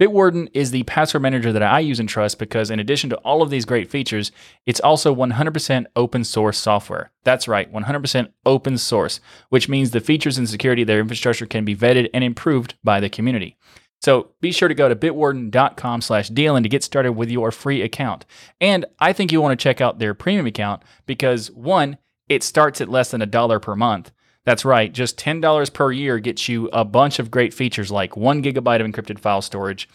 Bitwarden is the password manager that I use and trust because, in addition to all of these great features, it's also 100% open source software. That's right, 100% open source, which means the features and security of their infrastructure can be vetted and improved by the community. So be sure to go to bitwarden.com slash dln to get started with your free account. And I think you want to check out their premium account because one, it starts at less than a dollar per month. That's right, just $10 per year gets you a bunch of great features like one gigabyte of encrypted file storage,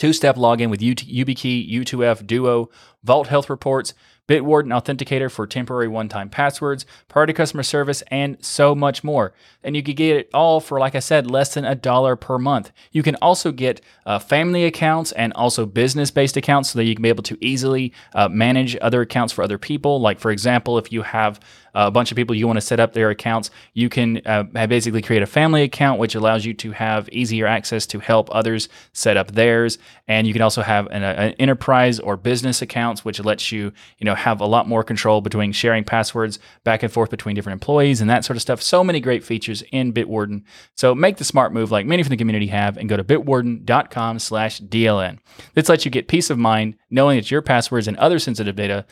two step login with YubiKey, U2F, Duo, Vault Health Reports, Bitwarden Authenticator for temporary one time passwords, priority customer service, and so much more. And you can get it all for, like I said, less than a dollar per month. You can also get uh, family accounts and also business based accounts so that you can be able to easily uh, manage other accounts for other people. Like, for example, if you have a bunch of people you want to set up their accounts, you can uh, basically create a family account, which allows you to have easier access to help others set up theirs. And you can also have an, an enterprise or business account accounts, which lets you, you know, have a lot more control between sharing passwords back and forth between different employees and that sort of stuff. So many great features in Bitwarden. So make the smart move like many from the community have and go to bitwarden.com slash DLN. This lets you get peace of mind knowing that your passwords and other sensitive data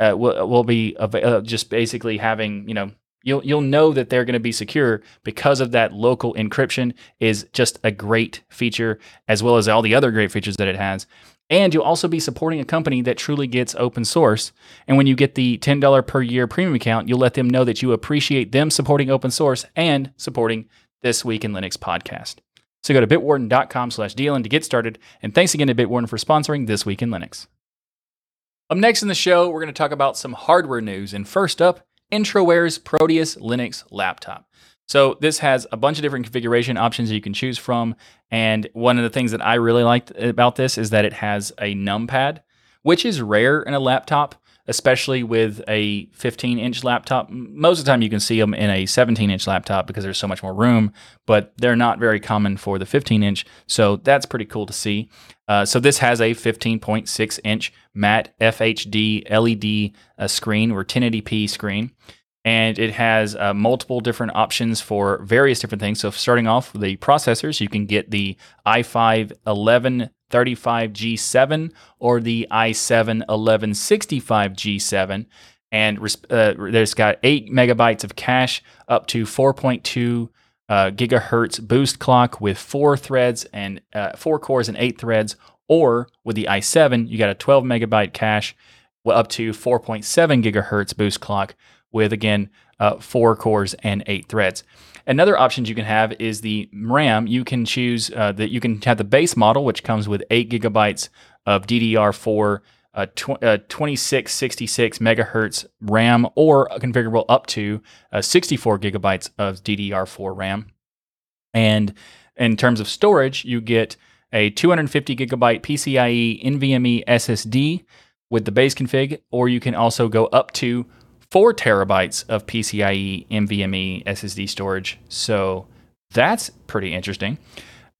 uh, will, will be uh, just basically having, you know, you'll you'll know that they're going to be secure because of that local encryption is just a great feature as well as all the other great features that it has. And you'll also be supporting a company that truly gets open source. And when you get the $10 per year premium account, you'll let them know that you appreciate them supporting open source and supporting this week in Linux podcast. So go to bitwarden.com slash DLN to get started. And thanks again to Bitwarden for sponsoring This Week in Linux. Up next in the show, we're going to talk about some hardware news. And first up Entroware's Proteus Linux laptop. So this has a bunch of different configuration options that you can choose from. And one of the things that I really liked about this is that it has a numpad, which is rare in a laptop, especially with a 15 inch laptop. Most of the time you can see them in a 17 inch laptop because there's so much more room, but they're not very common for the 15 inch. So that's pretty cool to see. Uh, so this has a 15.6 inch matte FHD LED uh, screen or 1080p screen. And it has uh, multiple different options for various different things. So, starting off with the processors, you can get the i5 1135G7 or the i7 1165G7 and uh, there's got eight megabytes of cache up to 4.2 uh, gigahertz boost clock with four threads and uh, four cores and eight threads. Or with the i7, you got a 12 megabyte cache up to 4.7 gigahertz boost clock with again uh, four cores and eight threads. Another option you can have is the RAM. You can choose uh, that you can have the base model, which comes with eight gigabytes of DDR4 uh, tw- uh, 2666 megahertz RAM or configurable up to uh, 64 gigabytes of DDR4 RAM. And in terms of storage, you get a 250 gigabyte PCIe NVMe SSD with the base config, or you can also go up to four terabytes of PCIe NVMe SSD storage. So that's pretty interesting.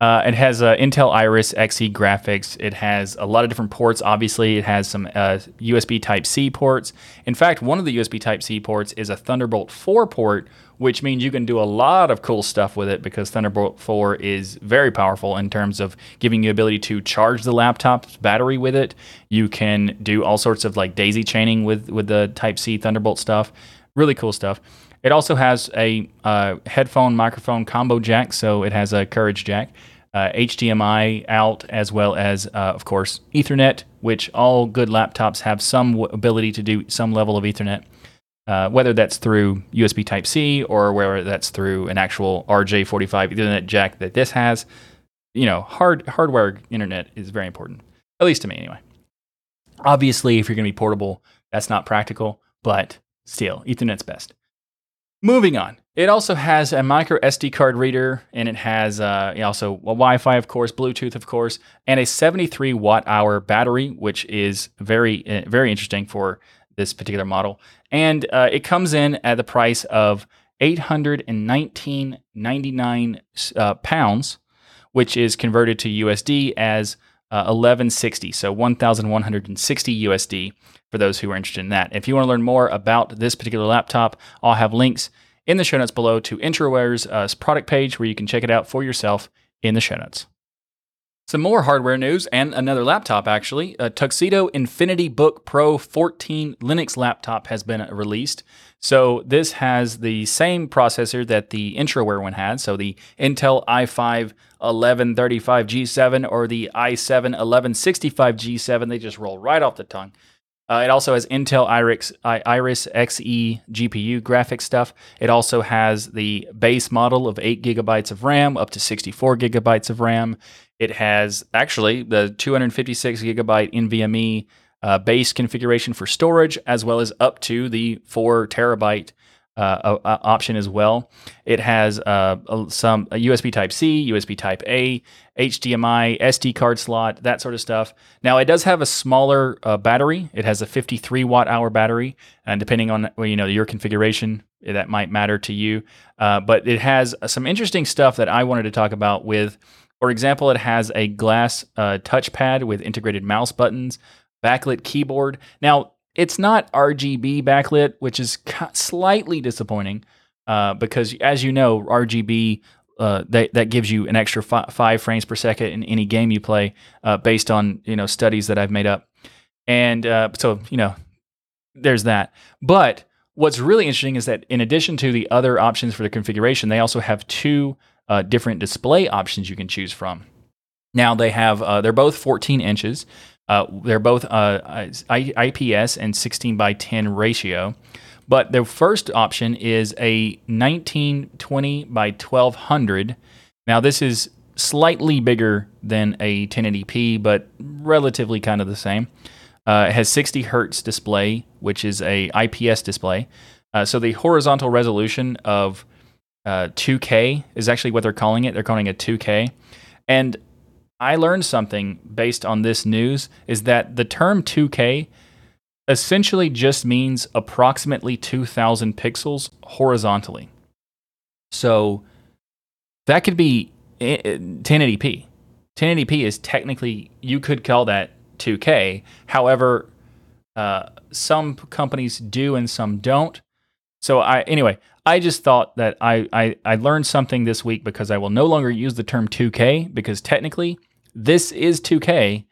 Uh, it has uh, Intel Iris Xe graphics. It has a lot of different ports. Obviously, it has some uh, USB Type C ports. In fact, one of the USB Type C ports is a Thunderbolt 4 port, which means you can do a lot of cool stuff with it because Thunderbolt 4 is very powerful in terms of giving you ability to charge the laptop's battery with it. You can do all sorts of like daisy chaining with with the Type C Thunderbolt stuff. Really cool stuff. It also has a uh, headphone microphone combo jack, so it has a Courage jack, uh, HDMI out, as well as, uh, of course, Ethernet, which all good laptops have some w- ability to do some level of Ethernet, uh, whether that's through USB Type C or whether that's through an actual RJ45 Ethernet jack that this has. You know, hard hardware internet is very important, at least to me anyway. Obviously, if you're going to be portable, that's not practical, but still, Ethernet's best. Moving on. It also has a micro SD card reader, and it has uh, also a Wi-Fi, of course, Bluetooth, of course, and a 73 watt hour battery, which is very uh, very interesting for this particular model. And uh, it comes in at the price of 819.99 uh, pounds, which is converted to USD as 1160, uh, so 1,160 USD for those who are interested in that. If you want to learn more about this particular laptop, I'll have links in the show notes below to Entroware's uh, product page where you can check it out for yourself in the show notes. Some more hardware news and another laptop, actually. A Tuxedo Infinity Book Pro 14 Linux laptop has been uh, released. So, this has the same processor that the Entroware one had. So, the Intel i5 1135G7 or the i7 1165G7, they just roll right off the tongue. Uh, it also has Intel Iris, Iris Xe GPU graphics stuff. It also has the base model of 8 gigabytes of RAM up to 64 gigabytes of RAM. It has actually the 256 gigabyte NVMe uh, base configuration for storage, as well as up to the 4 terabyte uh, option as well. It has uh, some USB Type C, USB Type A, HDMI, SD card slot, that sort of stuff. Now it does have a smaller uh, battery. It has a 53 watt hour battery, and depending on you know your configuration, that might matter to you. Uh, but it has some interesting stuff that I wanted to talk about. With, for example, it has a glass uh, touchpad with integrated mouse buttons. backlit keyboard. Now, it's not RGB backlit, which is slightly disappointing uh, because, as you know, RGB uh, that that gives you an extra fi- five frames per second in any game you play, uh, based on you know studies that I've made up, and uh, so you know there's that. But what's really interesting is that in addition to the other options for the configuration, they also have two uh, different display options you can choose from. Now they have uh, they're both 14 inches. Uh, they're both uh, IPS and 16 by 10 ratio. But the first option is a 1920 by 1200. Now this is slightly bigger than a 1080p, but relatively kind of the same. Uh, it has 60 hertz display, which is a IPS display. Uh, so the horizontal resolution of uh, 2K is actually what they're calling it. They're calling it 2K. And I learned something based on this news is that the term 2K essentially just means approximately 2000 pixels horizontally. So that could be 1080p. 1080p is technically, you could call that 2K. However, uh, some companies do and some don't. So I anyway, I just thought that I, I I learned something this week because I will no longer use the term 2K because technically this is 2K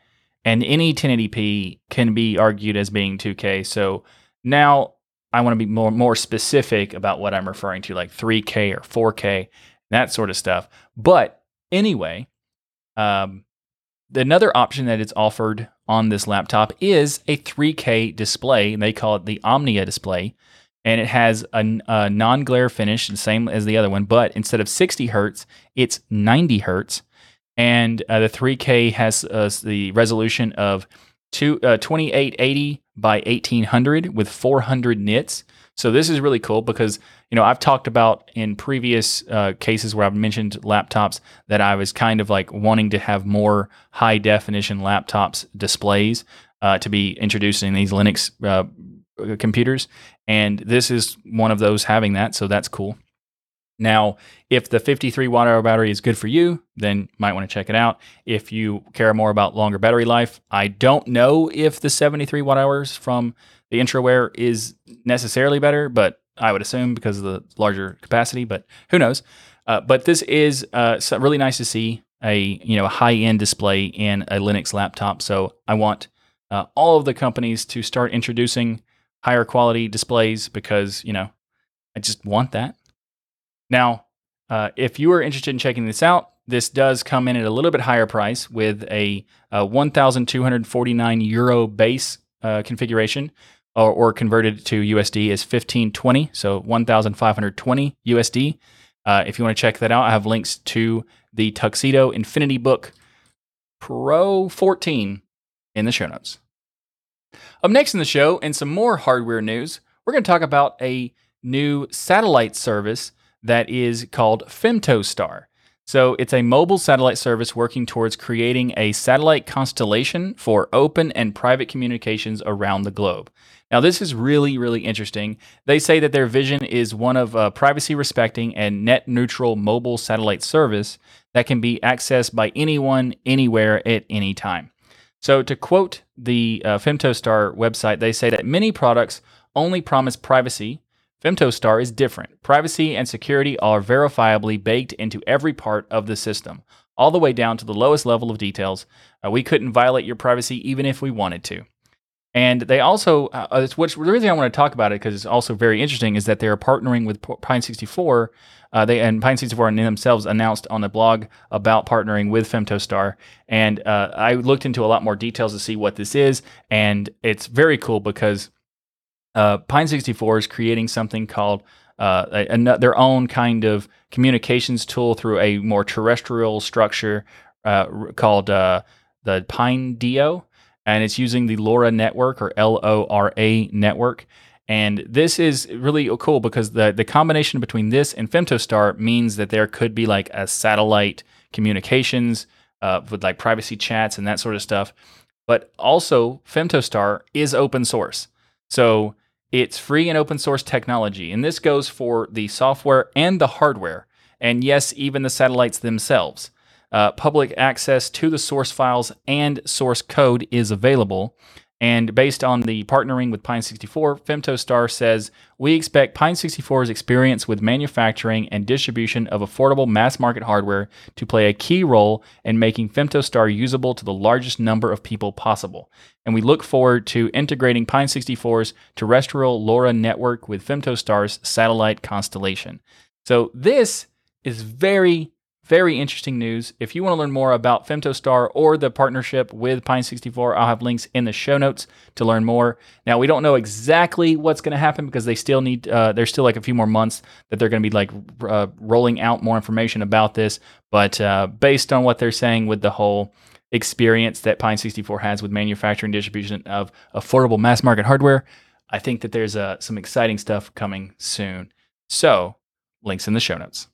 and any 1080p can be argued as being 2K. So now I want to be more more specific about what I'm referring to, like 3K or 4K, that sort of stuff. But anyway, um, another option that is offered on this laptop is a 3K display, and they call it the Omnia display and it has a, a non-glare finish, the same as the other one, but instead of 60 hertz, it's 90 hertz, and uh, the 3K has uh, the resolution of two, uh, 2880 by 1800 with 400 nits. So this is really cool because you know I've talked about in previous uh, cases where I've mentioned laptops that I was kind of like wanting to have more high definition laptops displays uh, to be introduced in these Linux uh, computers, and this is one of those having that, so that's cool. Now, if the 53 watt hour battery is good for you, then you might want to check it out. If you care more about longer battery life, I don't know if the 73 watt hours from the Entroware is necessarily better, but I would assume because of the larger capacity, but who knows? Uh, but this is uh, really nice to see a you know a high end display in a Linux laptop. So I want uh, all of the companies to start introducing higher quality displays because, you know, I just want that. Now, uh, if you are interested in checking this out, this does come in at a little bit higher price with a, a 1,249 euro base uh, configuration, or, or, converted to USD is 1520, so 1,520 USD. Uh, if you want to check that out, I have links to the Tuxedo Infinity Book Pro 14 in the show notes. Up next in the show, and some more hardware news, we're going to talk about a new satellite service that is called FemtoStar. So, it's a mobile satellite service working towards creating a satellite constellation for open and private communications around the globe. Now, this is really, really interesting. They say that their vision is one of a privacy respecting and net neutral mobile satellite service that can be accessed by anyone, anywhere, at any time. So, to quote the uh, FemtoStar website, they say that many products only promise privacy. FemtoStar is different. Privacy and security are verifiably baked into every part of the system, all the way down to the lowest level of details. Uh, we couldn't violate your privacy even if we wanted to. And they also, uh, which the reason I want to talk about it because it's also very interesting is that they are partnering with Pine 64 uh, they and Pine 64 in themselves announced on the blog about partnering with FemtoStar, and uh, I looked into a lot more details to see what this is, and it's very cool because uh, Pine 64 is creating something called uh, a, a, their own kind of communications tool through a more terrestrial structure uh, called uh, the PineDio, and it's using the LoRa network or L O R A network. And this is really cool because the, the combination between this and FemtoStar means that there could be like a satellite communications uh, with like privacy chats and that sort of stuff. But also, FemtoStar is open source. So it's free and open source technology. And this goes for the software and the hardware. And yes, even the satellites themselves. Uh, public access to the source files and source code is available. And based on the partnering with Pine 64, FemtoStar says, We expect Pine 64's experience with manufacturing and distribution of affordable mass market hardware to play a key role in making FemtoStar usable to the largest number of people possible. And we look forward to integrating Pine 64's terrestrial LoRa network with FemtoStar's satellite constellation. So this is very very interesting news. If you want to learn more about FemtoStar or the partnership with Pine64, I'll have links in the show notes to learn more. Now, we don't know exactly what's going to happen because they still need, uh, there's still like a few more months that they're going to be like uh, rolling out more information about this. But uh, based on what they're saying with the whole experience that Pine64 has with manufacturing distribution of affordable mass market hardware, I think that there's uh, some exciting stuff coming soon. So, links in the show notes.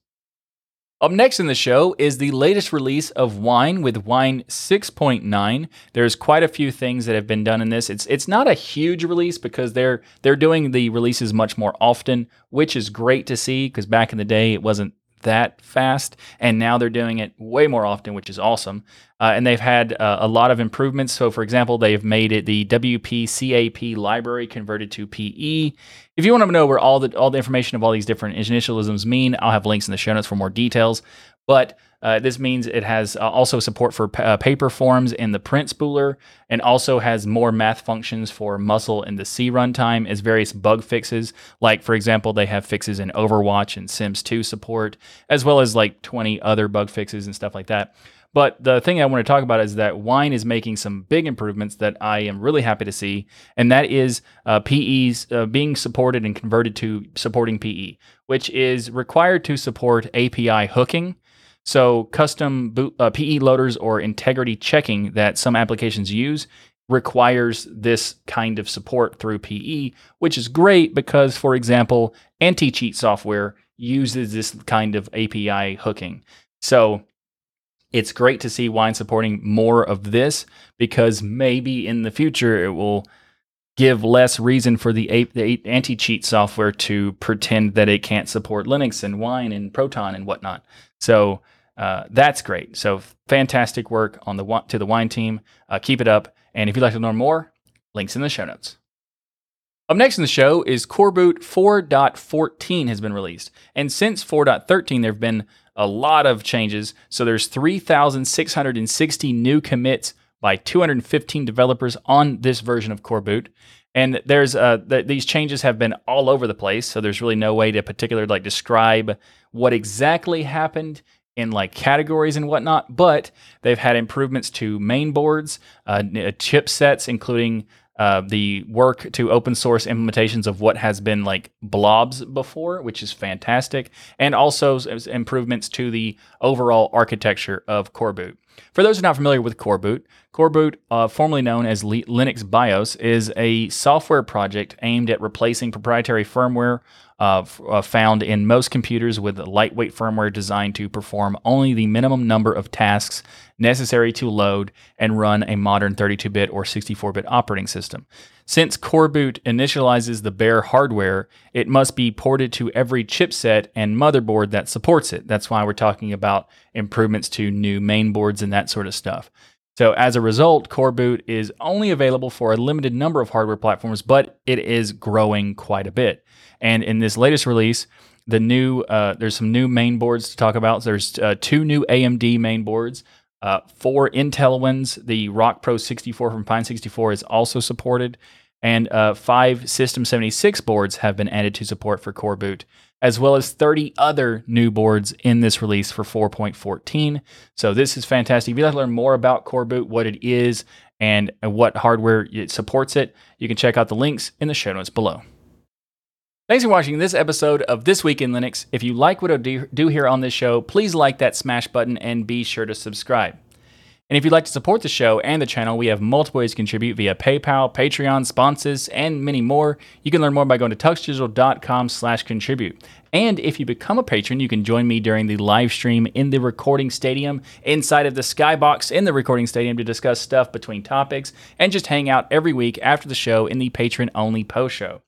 Up next in the show is the latest release of Wine with Wine 6.9. There's quite a few things that have been done in this. It's it's not a huge release because they're they're doing the releases much more often, which is great to see because back in the day it wasn't that fast, and now they're doing it way more often, which is awesome. Uh, and they've had uh, a lot of improvements. So, for example, they've made it the WPCAP library converted to PE. If you want to know where all the all the information of all these different initialisms mean, I'll have links in the show notes for more details. But uh, this means it has uh, also support for p- uh, paper forms in the print spooler and also has more math functions for musl in the C runtime as various bug fixes. Like, for example, they have fixes in Overwatch and Sims 2 support, as well as like 20 other bug fixes and stuff like that. But the thing I want to talk about is that Wine is making some big improvements that I am really happy to see, and that is uh, PEs uh, being supported and converted to supporting PE, which is required to support API hooking so, custom boot, uh, PE loaders or integrity checking that some applications use requires this kind of support through PE, which is great because, for example, anti cheat software uses this kind of API hooking. So, it's great to see Wine supporting more of this because maybe in the future it will give less reason for the, the anti cheat software to pretend that it can't support Linux and Wine and Proton and whatnot. So, uh, that's great. So fantastic work on the to the wine team. Uh, keep it up. And if you'd like to learn more, links in the show notes. Up next in the show is Coreboot 4.14 has been released. And since 4.13, there have been a lot of changes. So there's 3,660 new commits by 215 developers on this version of Coreboot. And there's uh, th- these changes have been all over the place. So there's really no way to particularly like describe what exactly happened in like categories and whatnot, but they've had improvements to main boards, uh, chipsets, including uh, the work to open source implementations of what has been like blobs before, which is fantastic, and also improvements to the overall architecture of Coreboot. For those who are not familiar with Coreboot, Coreboot, uh, formerly known as Linux BIOS, is a software project aimed at replacing proprietary firmware uh, uh, found in most computers with lightweight firmware designed to perform only the minimum number of tasks necessary to load and run a modern 32 bit or 64 bit operating system. Since Coreboot initializes the bare hardware, it must be ported to every chipset and motherboard that supports it. That's why we're talking about improvements to new mainboards and that sort of stuff. So as a result, Coreboot is only available for a limited number of hardware platforms, but it is growing quite a bit. And in this latest release, the new uh, there's some new main boards to talk about. There's uh, two new AMD main boards, uh, four Intel ones. The Rock Pro 64 from Pine 64 is also supported, and uh, five System 76 boards have been added to support for Coreboot, as well as 30 other new boards in this release for 4.14. So this is fantastic. If you'd like to learn more about Coreboot, what it is, and what hardware it supports it, you can check out the links in the show notes below. Thanks for watching this episode of This Week in Linux. If you like what I do here on this show, please like that smash button and be sure to subscribe. And if you'd like to support the show and the channel, we have multiple ways to contribute via PayPal, Patreon, sponsors, and many more. You can learn more by going to tuxdigital.com slash contribute. And if you become a patron, you can join me during the live stream in the recording stadium, inside of the skybox in the recording stadium to discuss stuff between topics, and just hang out every week after the show in the patron-only post show.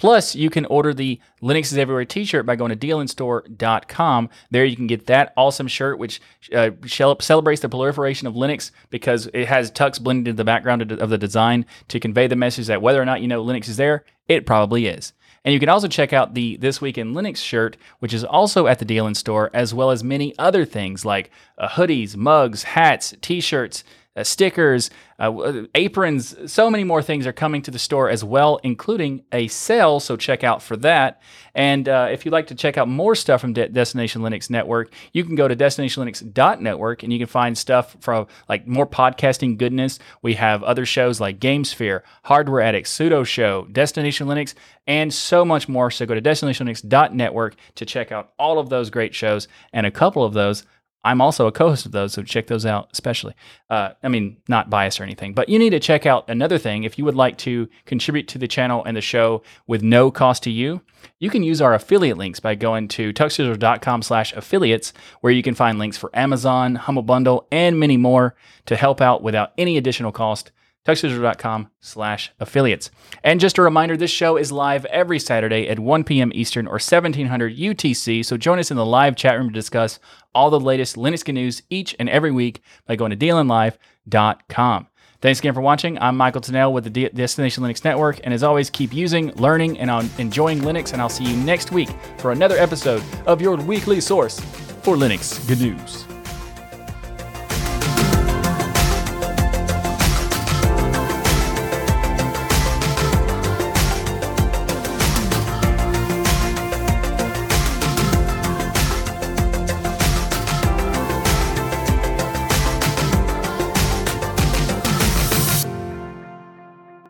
Plus, you can order the Linux is Everywhere t shirt by going to dlnstore.com. There you can get that awesome shirt, which uh, celebrates the proliferation of Linux because it has Tux blended into the background of the design to convey the message that whether or not you know Linux is there, it probably is. And you can also check out the This Week in Linux shirt, which is also at the DLN Store, as well as many other things like uh, hoodies, mugs, hats, t shirts, uh, stickers, uh, aprons, so many more things are coming to the store as well, including a sale. So check out for that. And uh, if you'd like to check out more stuff from De- Destination Linux Network, you can go to destinationlinux.network and you can find stuff from like more podcasting goodness. We have other shows like GameSphere, Hardware Addict, Sudo Show, Destination Linux, and so much more. So go to destinationlinux.network to check out all of those great shows and a couple of those I'm also a co-host of those, so check those out. Especially, uh, I mean, not biased or anything, but you need to check out another thing if you would like to contribute to the channel and the show with no cost to you. You can use our affiliate links by going to tuxdigital.com/affiliates, where you can find links for Amazon, Humble Bundle, and many more to help out without any additional cost tuxdigital.com slash affiliates. And just a reminder, this show is live every Saturday at 1 p.m. Eastern or 1700 UTC. So join us in the live chat room to discuss all the latest Linux news each and every week by going to dlnlive.com. Thanks again for watching. I'm Michael Tunnell with the Destination Linux Network. And as always, keep using, learning, and enjoying Linux. And I'll see you next week for another episode of your weekly source for Linux good news.